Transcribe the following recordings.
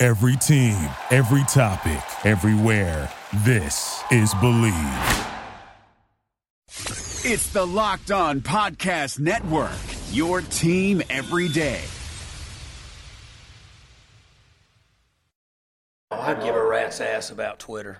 Every team, every topic, everywhere. This is Believe. It's the Locked On Podcast Network, your team every day. I'd give a rat's ass about Twitter.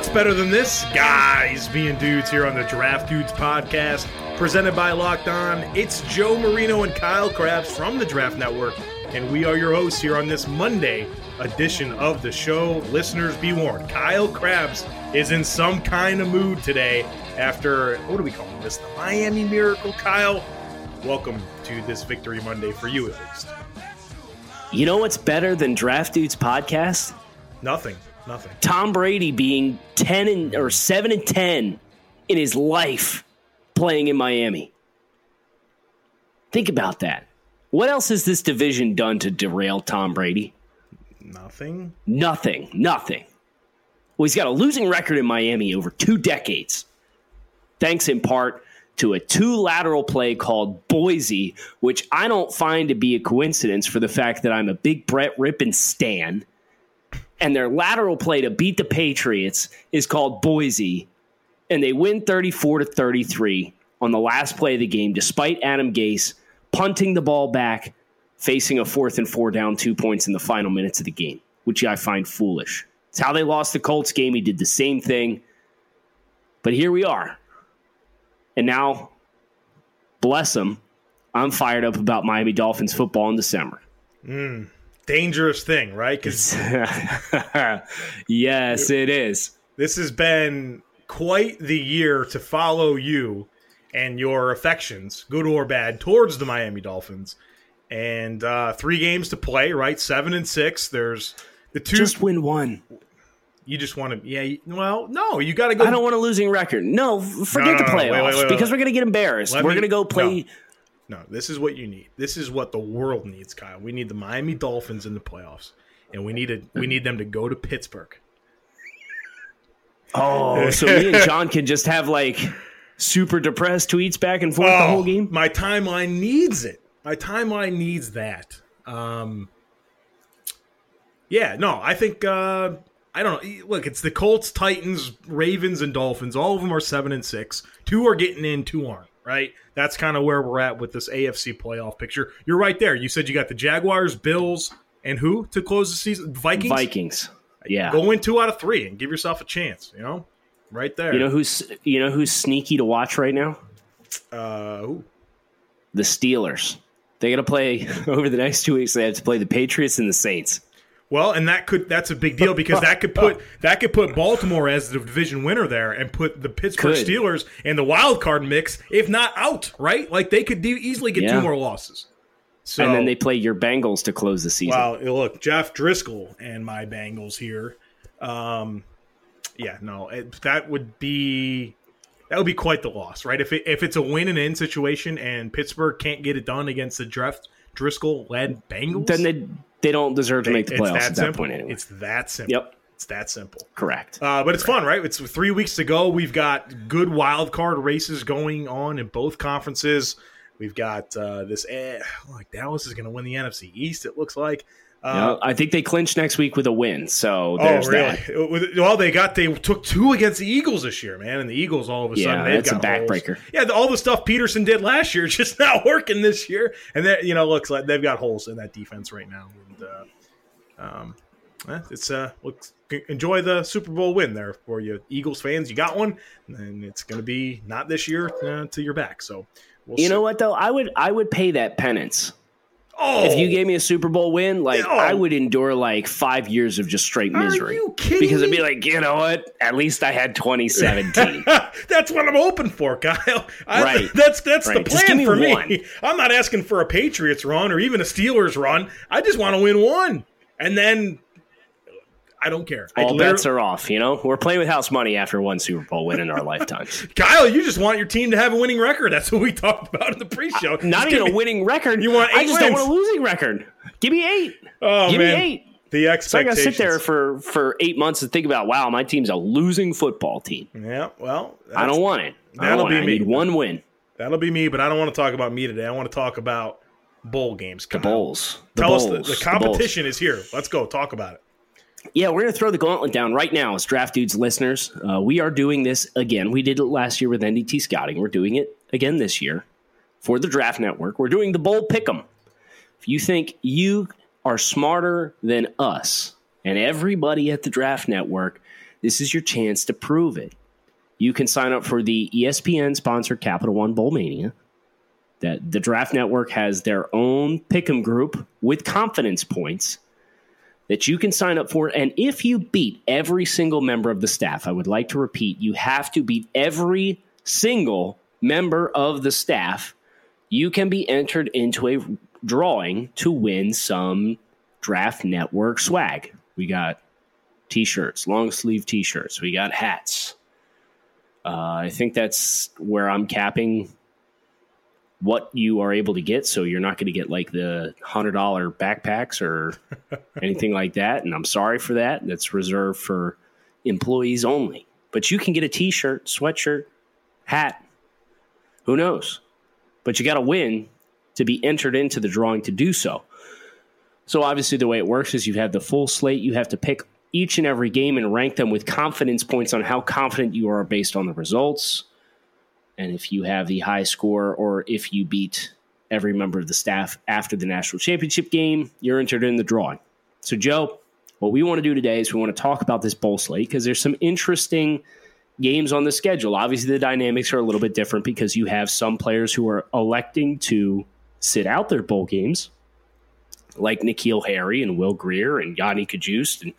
What's better than this? Guys being dudes here on the Draft Dudes podcast, presented by Locked On. It's Joe Marino and Kyle Crabbs from the Draft Network, and we are your hosts here on this Monday edition of the show. Listeners, be warned Kyle Crabbs is in some kind of mood today after, what do we call this? The Miami Miracle. Kyle, welcome to this Victory Monday for you at least. You know what's better than Draft Dudes podcast? Nothing. Nothing. Tom Brady being 10 and or 7 and 10 in his life playing in Miami. Think about that. What else has this division done to derail Tom Brady? Nothing. Nothing. Nothing. Well, he's got a losing record in Miami over two decades. Thanks in part to a two lateral play called Boise, which I don't find to be a coincidence for the fact that I'm a big Brett Rypien stan and their lateral play to beat the Patriots is called Boise, and they win 34 to 33 on the last play of the game, despite Adam Gase punting the ball back, facing a fourth and four down two points in the final minutes of the game, which I find foolish. It's how they lost the Colts game. He did the same thing. But here we are. And now, bless him, I'm fired up about Miami Dolphins football in December. Mm dangerous thing, right? Because yes, it is. This has been quite the year to follow you and your affections, good or bad, towards the Miami Dolphins. And uh, three games to play, right? Seven and six. There's the two. Just win one. You just want to, yeah. Well, no, you got to go. I don't want a losing record. No, forget no, no, the playoffs wait, wait, wait, because we're going to get embarrassed. Let we're going to go play. No, this is what you need. This is what the world needs, Kyle. We need the Miami Dolphins in the playoffs, and we need to, we need them to go to Pittsburgh. Oh, so me and John can just have like super depressed tweets back and forth oh, the whole game. My timeline needs it. My timeline needs that. Um, yeah, no, I think uh, I don't know. Look, it's the Colts, Titans, Ravens, and Dolphins. All of them are seven and six. Two are getting in, two aren't right? That's kind of where we're at with this AFC playoff picture. You're right there. You said you got the Jaguars, Bills, and who to close the season? Vikings. Vikings. Yeah. Go win two out of three and give yourself a chance. You know, right there. You know who's you know who's sneaky to watch right now? Uh, who? The Steelers. They got to play over the next two weeks. They have to play the Patriots and the Saints. Well, and that could that's a big deal because that could put that could put Baltimore as the division winner there and put the Pittsburgh could. Steelers in the wild card mix, if not out, right? Like they could easily get yeah. two more losses. So, and then they play your Bengals to close the season. Wow, look, Jeff Driskel and my Bengals here. Um, yeah, no, it, that would be that would be quite the loss, right? If it, if it's a win and in situation and Pittsburgh can't get it done against the draft Driskel led Bengals, then they they don't deserve to make the playoffs at that simple. point anyway. It's that simple. Yep. It's that simple. Correct. Uh, but it's Correct. fun, right? It's three weeks to go. We've got good wild card races going on in both conferences. We've got uh, this. Eh, like Dallas is going to win the NFC East. It looks like. Uh, I think they clinch next week with a win. So oh, there's really? that. Well, they got they took two against the Eagles this year, man, and the Eagles all of a sudden yeah, they've got a backbreaker. Holes. Yeah, all the stuff Pederson did last year just not working this year, and that you know looks like they've got holes in that defense right now. And uh, um, it's uh, looks enjoy the Super Bowl win there for you Eagles fans. You got one, and it's going to be not this year uh, to your back. So we'll you see. know what though, I would I would pay that penance. Oh, If you oh. gave me a Super Bowl win, like Oh. I would endure like five years of just straight Are misery. you kidding Because I'd be like, you know what? At least I had 2017. that's what I'm hoping for, Kyle. I, Right. That's that's Right. the plan me for me. one. I'm not asking for a Patriots run or even a Steelers run. I just want to win one, and then I don't care. All bets are off. You know, we're playing with house money after one Super Bowl win in our lifetimes. Kyle, you just want your team to have a winning record. That's what we talked about in the pre-show. Not Just even a me- winning record. You want I just don't want a losing record. Give me eight. Oh Give man, me eight. the So I got to sit there for for eight months and think about, wow, my team's a losing football team. yeah, well, I don't want it. I that'll be it. I me. need one win. That'll be me, but I don't want to talk about me today. I want to talk about bowl games. The. Bulls. The Tell Bulls. us the, the competition is here. Let's go talk about it. Yeah, we're going to throw the gauntlet down right now as Draft Dudes listeners. Uh, we are doing this again. We did it last year with NDT Scouting. We're doing it again this year for the Draft Network. We're doing the Bowl Pick'em. If you think you are smarter than us and everybody at the Draft Network, this is your chance to prove it. You can sign up for the ESPN sponsored Capital One Bowl Mania. That the Draft Network has their own pick'em group with confidence points that you can sign up for. And if you beat every single member of the staff, I would like to repeat, you have to beat every single member of the staff. You can be entered into a drawing to win some Draft Network swag. We got t shirts, long sleeve t shirts, we got hats. Uh, I think that's where I'm capping what you are able to get. So you're not going to get like the hundred dollar backpacks or anything like that. And I'm sorry for that. That's reserved for employees only. But you can get a t-shirt, sweatshirt, hat. Who knows? But you got to win to be entered into the drawing to do so. So obviously the way it works is you have the full slate. You have to pick each and every game and rank them with confidence points on how confident you are based on the results. And if you have the high score or if you beat every member of the staff after the national championship game, you're entered in the drawing. So, Joe, what we want to do today is we want to talk about this bowl slate because there's some interesting games on the schedule. Obviously, the dynamics are a little bit different because you have some players who are electing to sit out their bowl games, like N'Keal Harry and Will Grier and Yanni Kajust and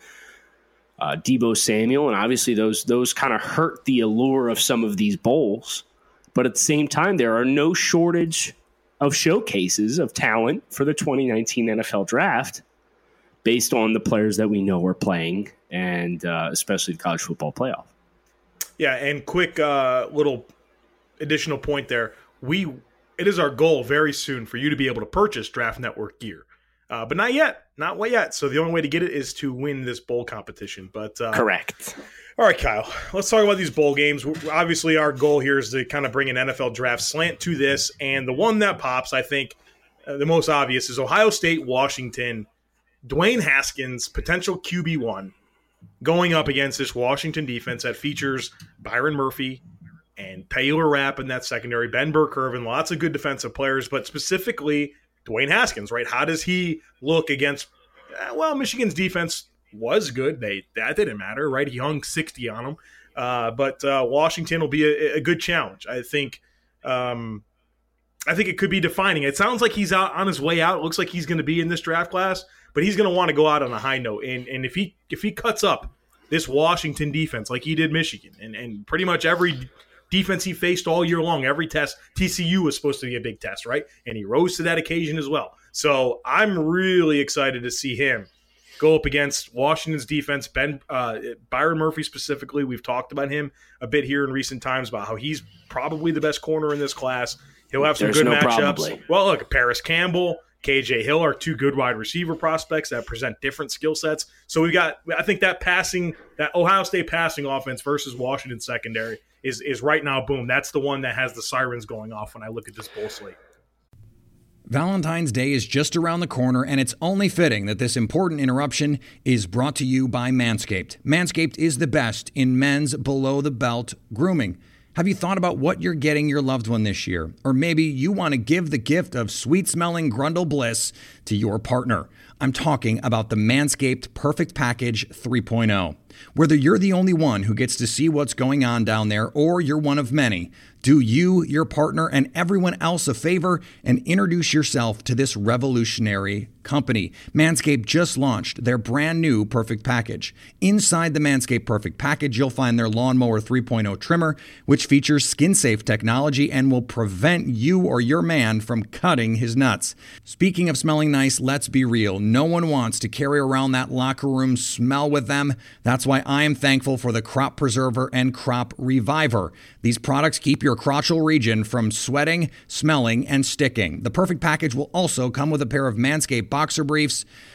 uh, Deebo Samuel, and obviously those those kind of hurt the allure of some of these bowls. But at the same time, there are no shortage of showcases of talent for the 2019 NFL Draft, based on the players that we know are playing, and uh, especially the college football playoff. Yeah, and quick uh, little additional point there. We it is our goal very soon for you to be able to purchase Draft Network gear, uh, but not yet, not yet. So the only way to get it is to win this bowl competition. But uh, Correct. All right, Kyle. Let's talk about these bowl games. Obviously, our goal here is to kind of bring an NFL draft slant to this, and the one that pops, I think, uh, the most obvious is Ohio State, Washington. Dwayne Haskins, potential QB one, going up against this Washington defense that features Byron Murphy and Taylor Rapp in that secondary, Ben Burr-Kirven, lots of good defensive players, but specifically Dwayne Haskins, right? How does he look against? uh, Well, Michigan's defense was good. They that didn't matter, right? He hung sixty on them, uh, but uh, Washington will be a, a good challenge. I think. Um, I think it could be defining. It sounds like he's out on his way out. It looks like he's going to be in this draft class, but he's going to want to go out on a high note. And and if he if he cuts up this Washington defense like he did Michigan, and and pretty much every defense he faced all year long, every test TCU was supposed to be a big test, right? And he rose to that occasion as well. So I'm really excited to see him go up against Washington's defense. Ben uh, Byron Murphy specifically, we've talked about him a bit here in recent times about how he's probably the best corner in this class. He'll have some There's good no matchups. probably. Well, look, Parris Campbell, KJ Hill are two good wide receiver prospects that present different skill sets. So we got, I think that passing, that Ohio State passing offense versus Washington secondary is is right now. Boom, that's the one that has the sirens going off when I look at this bowl slate. Valentine's Day is just around the corner, and it's only fitting that this important interruption is brought to you by Manscaped. Manscaped is the best in men's below the belt grooming. Have you thought about what you're getting your loved one this year? Or maybe you want to give the gift of sweet smelling Grundle Bliss to your partner. I'm talking about the Manscaped Perfect Package 3.0. Whether you're the only one who gets to see what's going on down there or you're one of many, do you, your partner, and everyone else a favor and introduce yourself to this revolutionary company. Manscaped just launched their brand new Perfect Package. Inside the Manscaped Perfect Package, you'll find their Lawnmower 3.0 trimmer, which features skin safe technology and will prevent you or your man from cutting his nuts. Speaking of smelling nice, let's be real. No one wants to carry around that locker room smell with them. That's why I am thankful for the Crop Preserver and Crop Reviver. These products keep your crotchal region from sweating, smelling, and sticking. The Perfect Package will also come with a pair of Manscaped boxer briefs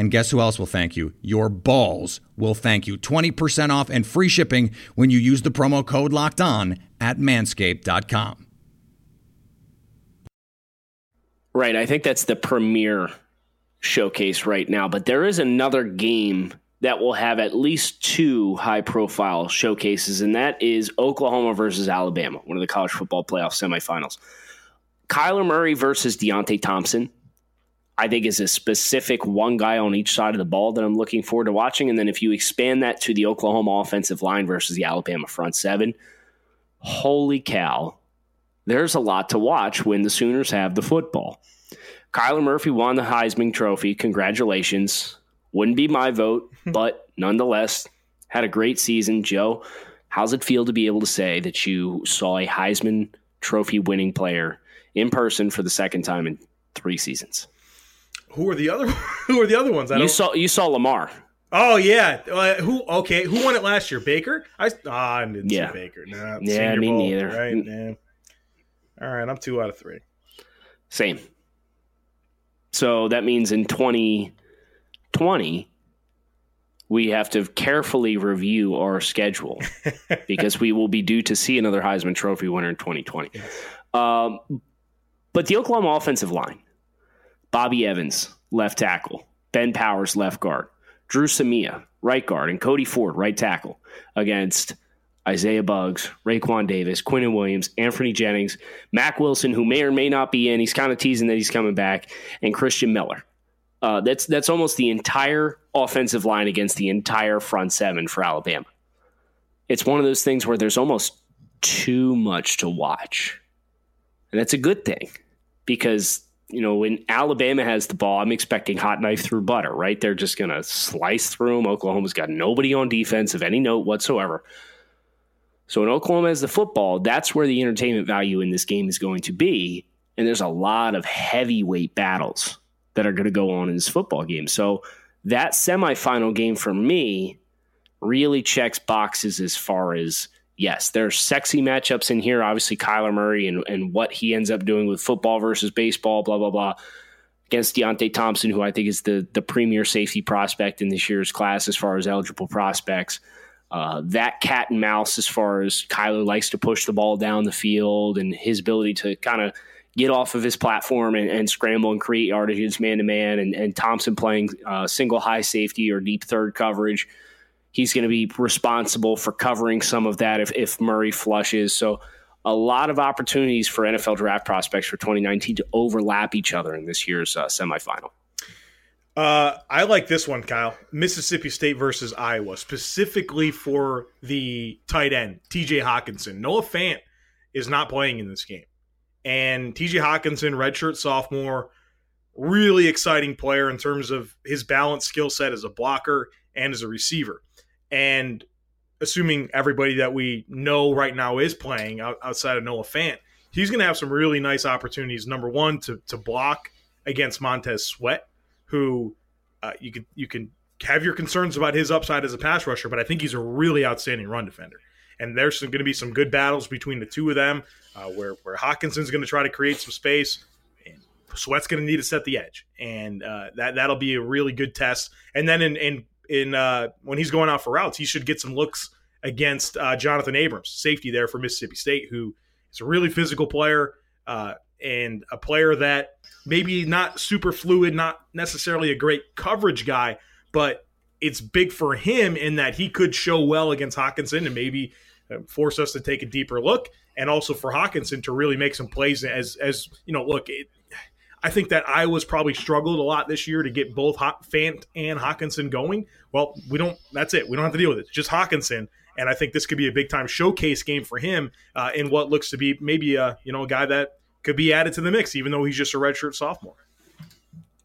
And guess who else will thank you? Your balls will thank you. 20% off and free shipping when you use the promo code locked on at manscaped.com. Right. I think that's the premier showcase right now. But there is another game that will have at least two high profile showcases, and that is Oklahoma versus Alabama, one of the college football playoff semifinals. Kyler Murray versus Deionte Thompson. I think is a specific one guy on each side of the ball that I'm looking forward to watching. And then if you expand that to the Oklahoma offensive line versus the Alabama front seven, holy cow, there's a lot to watch when the Sooners have the football. Kyler Murphy won the Heisman Trophy. Congratulations. Wouldn't be my vote, but nonetheless, had a great season. Joe, how's it feel to be able to say that you saw a Heisman Trophy winning player in person for the second time in three seasons? Who are the other? Who are the other ones? I you saw you saw Lamar. Oh yeah, uh, who? Okay, who won it last year? Baker. I ah, I didn't yeah. see Baker. Nah, yeah, me Bowl, neither. Right? Yeah. All right, I'm two out of three. Same. So that means in 2020, we have to carefully review our schedule because we will be due to see another Heisman Trophy winner in 2020. Yes. Um, but the Oklahoma offensive line Bobby Evans, left tackle, Ben Powers, left guard, Dru Samia, right guard, and Cody Ford, right tackle, against Isaiah Buggs, Raekwon Davis, Quinnen Williams, Anfernee Jennings, Mack Wilson, who may or may not be in. He's kind of teasing that he's coming back, and Christian Miller. Uh, that's that's almost the entire offensive line against the entire front seven for Alabama. It's one of those things where there's almost too much to watch, and that's a good thing because you know, when Alabama has the ball, I'm expecting hot knife through butter, right? They're just going to slice through them. Oklahoma's got nobody on defense of any note whatsoever. So when Oklahoma has the football, that's where the entertainment value in this game is going to be. And there's a lot of heavyweight battles that are going to go on in this football game. So that semifinal game for me really checks boxes as far as yes, there are sexy matchups in here. Obviously, Kyler Murray and, and what he ends up doing with football versus baseball, blah, blah, blah, against Deionte Thompson, who I think is the, the premier safety prospect in this year's class as far as eligible prospects. Uh, that cat and mouse, as far as Kyler likes to push the ball down the field and his ability to kind of get off of his platform and, and scramble and create yardages man to man, and Thompson playing uh, single high safety or deep third coverage he's going to be responsible for covering some of that if, if Murray flushes. So, a lot of opportunities for NFL draft prospects for 2019 to overlap each other in this year's uh, semifinal. Uh, I like this one, Kyle. Mississippi State versus Iowa, specifically for the tight end, TJ Hockenson. Noah Fant is not playing in this game. And TJ Hockenson, redshirt sophomore, really exciting player in terms of his balanced skill set as a blocker and as a receiver. And assuming everybody that we know right now is playing outside of Noah Fant, he's going to have some really nice opportunities. Number one, to to block against Montez Sweat, who uh, you can you can have your concerns about his upside as a pass rusher, but I think he's a really outstanding run defender. And there's going to be some good battles between the two of them, uh, where where Hockenson's going to try to create some space. and Sweat's going to need to set the edge, and uh, that that'll be a really good test. And then in, in in uh, when he's going out for routes, he should get some looks against uh, Jonathan Abrams, safety there for Mississippi State, who is a really physical player uh, and a player that maybe not super fluid, not necessarily a great coverage guy, but it's big for him in that he could show well against Hockenson and maybe uh, force us to take a deeper look, and also for Hockenson to really make some plays. As as you know, look, it, I think that Iowa's probably struggled a lot this year to get both Fant and Hockenson going. Well, we don't. That's it. We don't have to deal with it. It's just Hockenson, and I think this could be a big time showcase game for him uh, in what looks to be maybe a you know a guy that could be added to the mix, even though he's just a redshirt sophomore.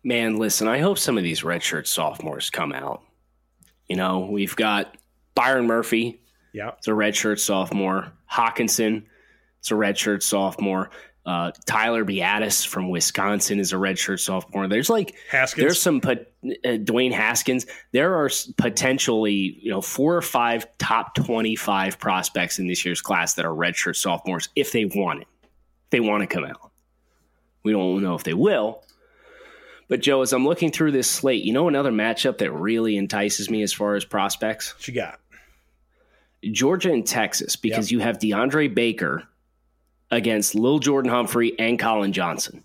Man, listen, I hope some of these redshirt sophomores come out. You know, we've got Byron Murphy. Yeah. It's a redshirt sophomore. Hockenson, It's a redshirt sophomore. Uh, Tyler Biadasz from Wisconsin is a redshirt sophomore. There's like Haskins. there's some uh, Dwayne Haskins. There are potentially you know four or five top twenty five prospects in this year's class that are redshirt sophomores if they want it. If they want to come out. We don't know if they will. But Joe, as I'm looking through this slate, you know another matchup that really entices me as far as prospects. What you got Georgia and Texas because yep. you have DeAndre Baker against Lil Jordan Humphrey and Collin Johnson.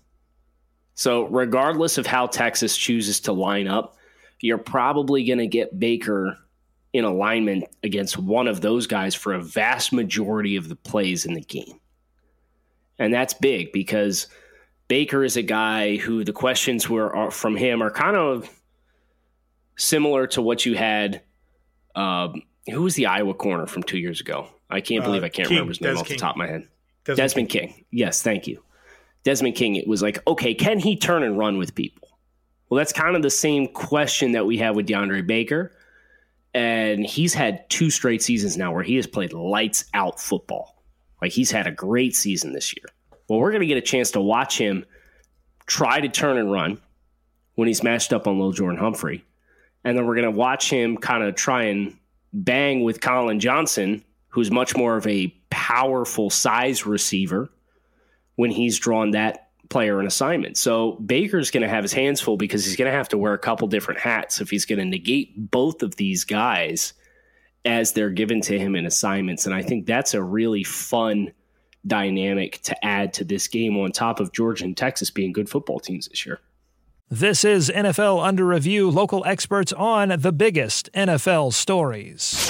So, regardless of how Texas chooses to line up, you're probably going to get Baker in alignment against one of those guys for a vast majority of the plays in the game. And that's big because Baker is a guy who the questions were are, from him are kind of similar to what you had. Um, who was the Iowa corner from two years ago? I can't believe uh, I can't King, remember his name Des off King. the top of my head. Desmond, Desmond King. King. Yes, thank you. Desmond King, it was like, okay, can he turn and run with people? Well, that's kind of the same question that we have with DeAndre Baker. And he's had two straight seasons now where he has played lights out football. Like he's had a great season this year. Well, we're going to get a chance to watch him try to turn and run when he's matched up on Lil Jordan Humphrey. And then we're going to watch him kind of try and bang with Collin Johnson who's much more of a powerful size receiver when he's drawn that player an assignment. So Baker's going to have his hands full because he's going to have to wear a couple different hats if he's going to negate both of these guys as they're given to him in assignments. And I think that's a really fun dynamic to add to this game on top of Georgia and Texas being good football teams this year. This is NFL Under Review, local experts on the biggest NFL stories.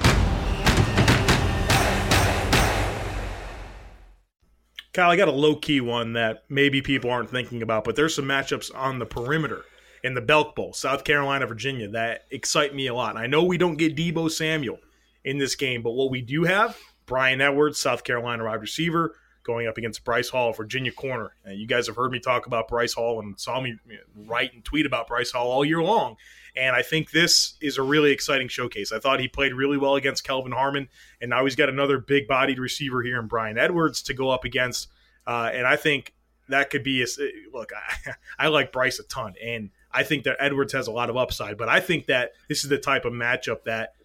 Kyle, I got a low key one that maybe people aren't thinking about, but there's some matchups on the perimeter in the Belk Bowl, South Carolina, Virginia, that excite me a lot. And I know we don't get Deebo Samuel in this game, but what we do have, Bryan Edwards, South Carolina wide receiver, going up against Bryce Hall, Virginia corner. And you guys have heard me talk about Bryce Hall and saw me write and tweet about Bryce Hall all year long. And I think this is a really exciting showcase. I thought he played really well against Kelvin Harmon, and now he's got another big bodied receiver here in Bryan Edwards to go up against. Uh, and I think that could be a look. I, I like Bryce a ton, and I think that Edwards has a lot of upside. But I think that this is the type of matchup that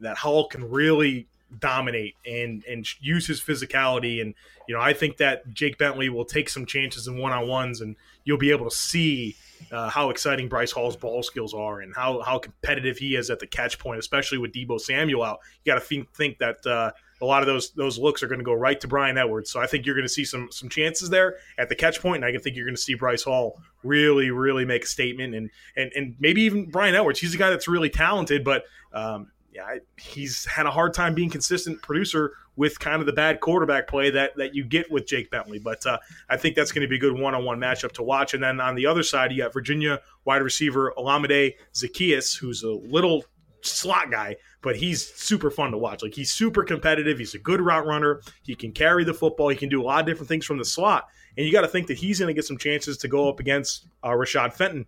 that Hall can really dominate and and use his physicality. And you know, I think that Jake Bentley will take some chances in one on ones, and you'll be able to see uh, how exciting Bryce Hall's ball skills are and how how competitive he is at the catch point, especially with Deebo Samuel out. You got to think, think that uh, a lot of those those looks are going to go right to Bryan Edwards. So I think you're going to see some some chances there at the catch point, and I think you're going to see Bryce Hall really really make a statement, and and and maybe even Bryan Edwards. He's a guy that's really talented, but um, yeah, he's had a hard time being consistent producer with kind of the bad quarterback play that that you get with Jake Bentley. But uh, I think that's going to be a good one-on-one matchup to watch. And then on the other side, you got Virginia wide receiver Olamide Zaccheaus, who's a little slot guy, but he's super fun to watch. Like he's super competitive. He's a good route runner. He can carry the football. He can do a lot of different things from the slot. And you got to think that he's going to get some chances to go up against uh, Rashad Fenton,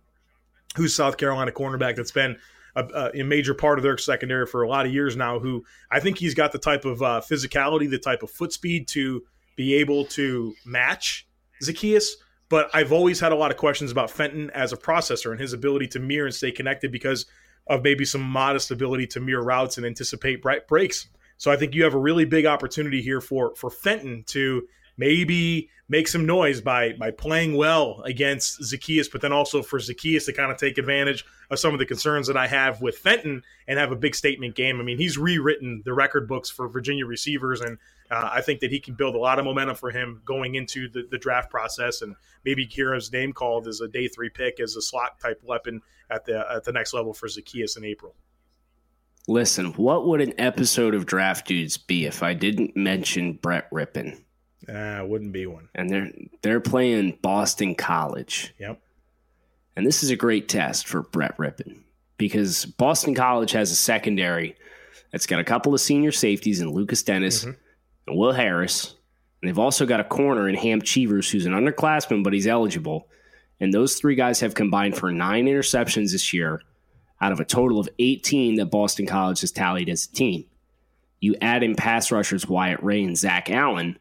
who's South Carolina cornerback that's been a, a, major part of their secondary for a lot of years now. Who I think he's got the type of uh, physicality, the type of foot speed to be able to match Zaccheaus. But I've always had a lot of questions about Fenton as a processor and his ability to mirror and stay connected because of maybe some modest ability to mirror routes and anticipate breaks. So I think you have a really big opportunity here for for Fenton to maybe make some noise by by playing well against Zaccheaus, but then also for Zaccheaus to kind of take advantage of some of the concerns that I have with Fenton and have a big statement game. I mean, he's rewritten the record books for Virginia receivers, and uh, I think that he can build a lot of momentum for him going into the, the draft process, and maybe his name called as a day three pick as a slot type weapon at the at the next level for Zaccheaus in April. Listen, what would an episode of Draft Dudes be if I didn't mention Brett Rypien? Uh, wouldn't be one. And they're they're playing Boston College. Yep. And this is a great test for Brett Rypien because Boston College has a secondary that's got a couple of senior safeties in Lukas Denis mm-hmm. and Will Harris. And they've also got a corner in Hamp Cheevers, who's an underclassman, but he's eligible. And those three guys have combined for nine interceptions this year out of a total of 18 that Boston College has tallied as a team. You add in pass rushers Wyatt Ray and Zach Allen,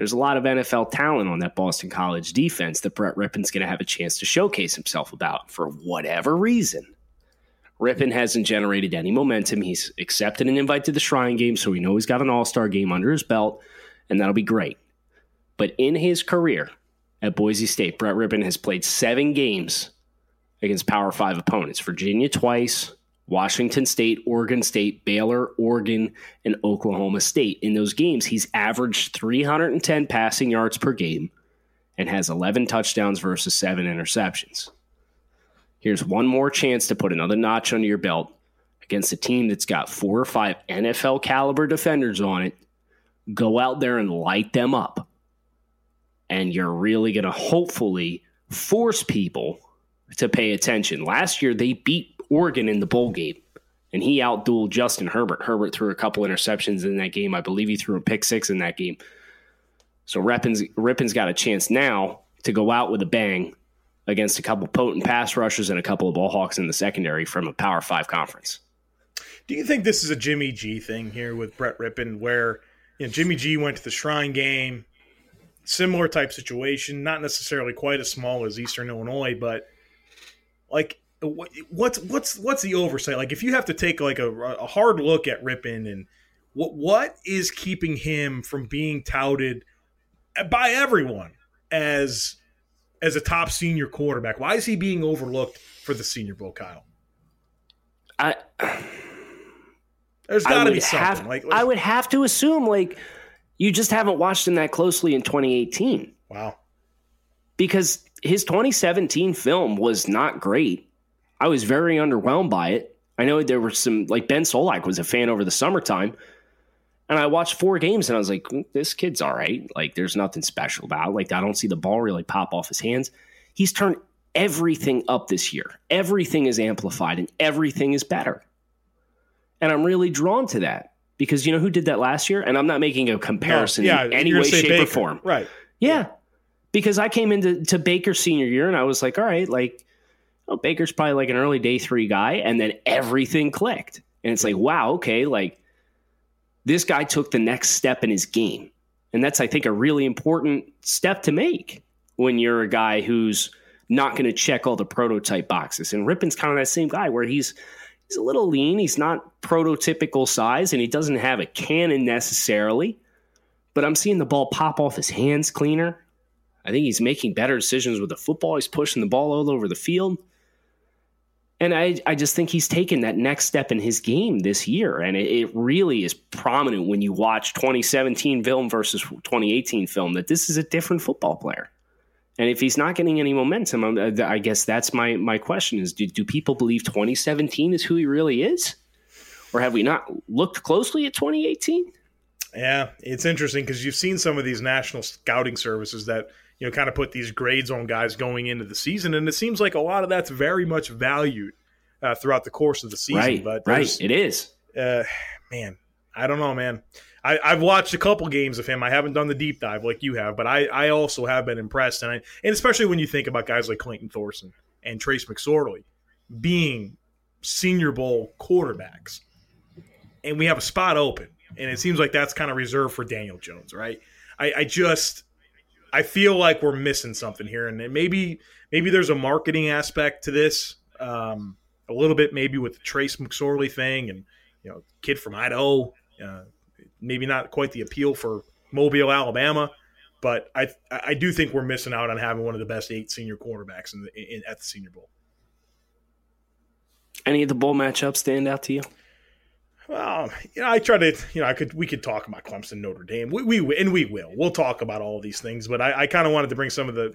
there's a lot of NFL talent on that Boston College defense that Brett Rypien's going to have a chance to showcase himself about for whatever reason. Rypien hasn't generated any momentum. He's accepted an invite to the Shrine game, so we know he's got an all star game under his belt, and that'll be great. But in his career at Boise State, Brett Rypien has played seven games against Power Five opponents Virginia twice, Washington State, Oregon State, Baylor, Oregon, and Oklahoma State. In those games, he's averaged 310 passing yards per game and has 11 touchdowns versus seven interceptions. Here's one more chance to put another notch under your belt against a team that's got four or five NFL caliber defenders on it. Go out there and light them up. And you're really going to hopefully force people to pay attention. Last year, they beat Oregon in the bowl game, and he outdueled Justin Herbert. Herbert threw a couple interceptions in that game. I believe he threw a pick six in that game. So Rypien's, Rypien's got a chance now to go out with a bang against a couple potent pass rushers and a couple of ball hawks in the secondary from a Power Five conference. Do you think this is a Jimmy G thing here with Brett Rypien, where you know, Jimmy G went to the Shrine game, similar type situation, not necessarily quite as small as Eastern Illinois, but like what's what's what's the oversight? Like if you have to take like a, a hard look at Rypien and what what is keeping him from being touted by everyone as as a top senior quarterback? Why is he being overlooked for the Senior Bowl, Kyle? I there's got to be something. Have, like, like I would have to assume like you just haven't watched him that closely in 2018. Wow. Because his 2017 film was not great. I was very underwhelmed by it. I know there were some like Ben Solak was a fan over the summertime. And I watched four games and I was like, mm, this kid's all right. Like, there's nothing special about it. Like, I don't see the ball really pop off his hands. He's turned everything up this year. Everything is amplified and everything is better. And I'm really drawn to that because you know who did that last year? And I'm not making a comparison yeah, in any way, shape, Baker. or form. Right. Yeah. Because I came into to Baker's senior year and I was like, all right, like oh, Baker's probably like an early day three guy. And then everything clicked. And it's like, wow, okay, like this guy took the next step in his game. And that's, I think, a really important step to make when you're a guy who's not going to check all the prototype boxes. And Rypien's kind of that same guy where he's he's a little lean, he's not prototypical size, and he doesn't have a cannon necessarily. But I'm seeing the ball pop off his hands cleaner. I think he's making better decisions with the football. He's pushing the ball all over the field. And I, I just think he's taken that next step in his game this year. And it, it, really is prominent when you watch 2017 film versus 2018 film that this is a different football player. And if he's not getting any momentum, uh, I guess that's my, my question is do, do people believe 2017 is who he really is? or have we not looked closely at 2018? Yeah, it's interesting because you've seen some of these national scouting services that you know kind of put these grades on guys going into the season, and it seems like a lot of that's very much valued uh, throughout the course of the season. Right, but right, it is. Uh, man, I don't know, man. I, have watched a couple games of him. I haven't done the deep dive like you have, but I, I also have been impressed, and I, and especially when you think about guys like Clayton Thorson and Trace McSorley being Senior Bowl quarterbacks, and we have a spot open, and it seems like that's kind of reserved for Daniel Jones, right? I, I just I feel like we're missing something here, and maybe maybe there's a marketing aspect to this, um, a little bit maybe with the Trace McSorley thing, and you know, kid from Idaho. Uh, maybe not quite the appeal for Mobile, Alabama, but I I do think we're missing out on having one of the best eight senior quarterbacks in the, in, at the Senior Bowl. Any of the bowl matchups stand out to you? Well, you know, I try to, you know, I could, we could talk about Clemson, Notre Dame, we, we and we will. We'll talk about all these things, but I, I kind of wanted to bring some of the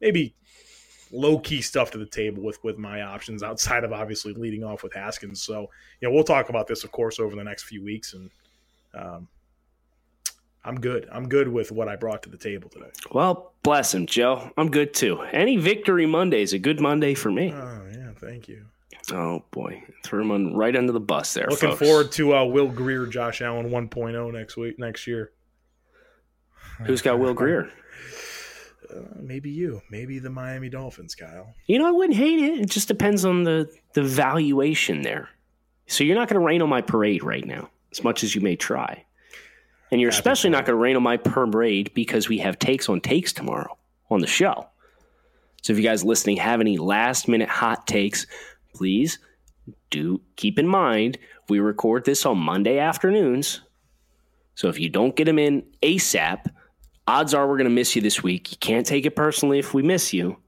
maybe low key stuff to the table with with my options outside of obviously leading off with Haskins. So, you know, we'll talk about this, of course, over the next few weeks, and um, I'm good. I'm good with what I brought to the table today. Well, bless him, Joe. I'm good too. Any victory Monday is a good Monday for me. Oh yeah, thank you. Oh boy, threw him on right under the bus there. Looking folks. forward to uh, Will Grier, Josh Allen 1.0 next week, next year. Who's got Will Grier? Uh, maybe you, maybe the Miami Dolphins, Kyle. You know, I wouldn't hate it. It just depends on the the valuation there. So you're not going to rain on my parade right now as much as you may try. And you're especially not going to rain on my parade because we have takes on takes tomorrow on the show. So if you guys listening have any last minute hot takes, please do keep in mind we record this on Monday afternoons. So if you don't get them in ASAP, odds are we're going to miss you this week. You can't take it personally if we miss you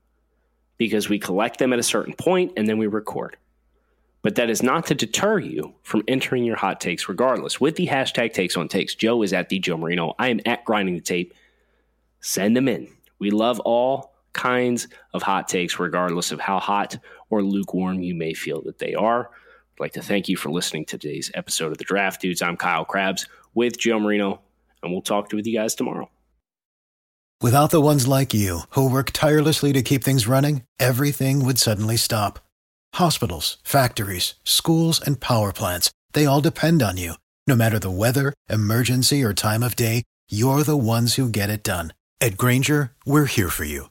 because we collect them at a certain point and then we record but that is not to deter you from entering your hot takes regardless. With the hashtag takes on takes, Joe is at the Joe Marino. I am at grinding the tape. Send them in. We love all kinds of hot takes, regardless of how hot or lukewarm you may feel that they are. I'd like to thank you for listening to today's episode of the Draft Dudes. I'm Kyle Crabbs with Joe Marino, and we'll talk to with you guys tomorrow. Without the ones like you who work tirelessly to keep things running, everything would suddenly stop Hospitals, factories, schools, and power plants, they all depend on you. No matter the weather, emergency, or time of day, you're the ones who get it done. At Grainger, we're here for you